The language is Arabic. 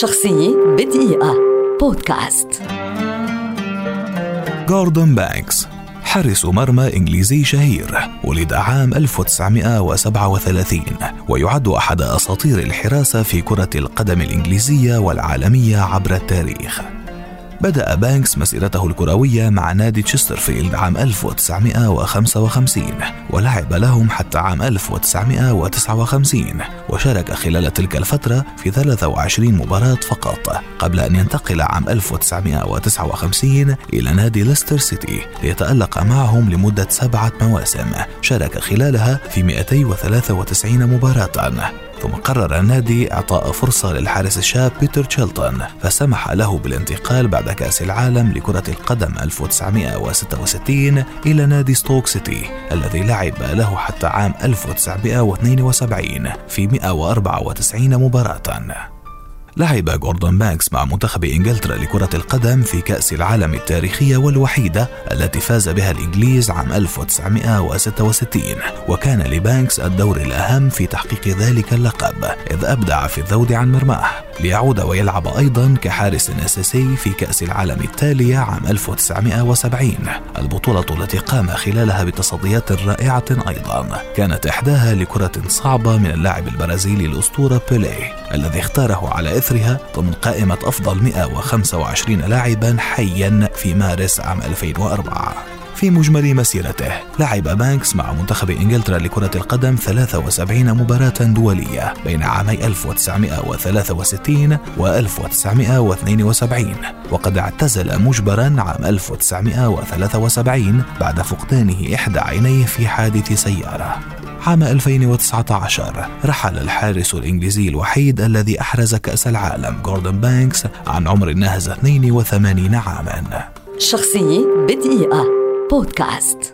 شخصية بدقيقة. بودكاست. جوردون بانكس حارس مرمى إنجليزي شهير ولد عام 1937 ويعد أحد أساطير الحراسة في كرة القدم الإنجليزية والعالمية عبر التاريخ. بدأ بانكس مسيرته الكروية مع نادي تشسترفيلد عام 1955 ولعب لهم حتى عام 1959 وشارك خلال تلك الفترة في 23 مباراة فقط قبل أن ينتقل عام 1959 إلى نادي ليستر سيتي ليتألق معهم لمدة سبعة مواسم شارك خلالها في 293 مباراة. ثم قرر النادي إعطاء فرصة للحارس الشاب بيتر تشيلتون فسمح له بالانتقال بعد كأس العالم لكرة القدم 1966 إلى نادي ستوك سيتي الذي لعب له حتى عام 1972 في 194 مباراة. لعب جوردون بانكس مع منتخب إنجلترا لكرة القدم في كأس العالم التاريخية والوحيدة التي فاز بها الإنجليز عام 1966 وكان لبانكس الدور الأهم في تحقيق ذلك اللقب إذ أبدع في الذود عن مرماه. ليعود ويلعب أيضا كحارس أساسي في كأس العالم التالية عام 1970 البطولة التي قام خلالها بتصديات رائعة أيضا. كانت إحداها لكرة صعبة من اللاعب البرازيلي الأسطورة بيليه الذي اختاره على إثرها ضمن قائمة أفضل 125 لاعبا حيا في مارس عام 2004 في مجمل مسيرته. لعب بانكس مع منتخب إنجلترا لكرة القدم 73 مباراة دولية بين عامي 1963 و 1972 وقد اعتزل مجبرا عام 1973 بعد فقدانه إحدى عينيه في حادث سيارة. عام 2019 رحل الحارس الإنجليزي الوحيد الذي أحرز كأس العالم جوردن بانكس عن عمر ناهز 82 عاما. شخصية بدقيقة. بودكاست.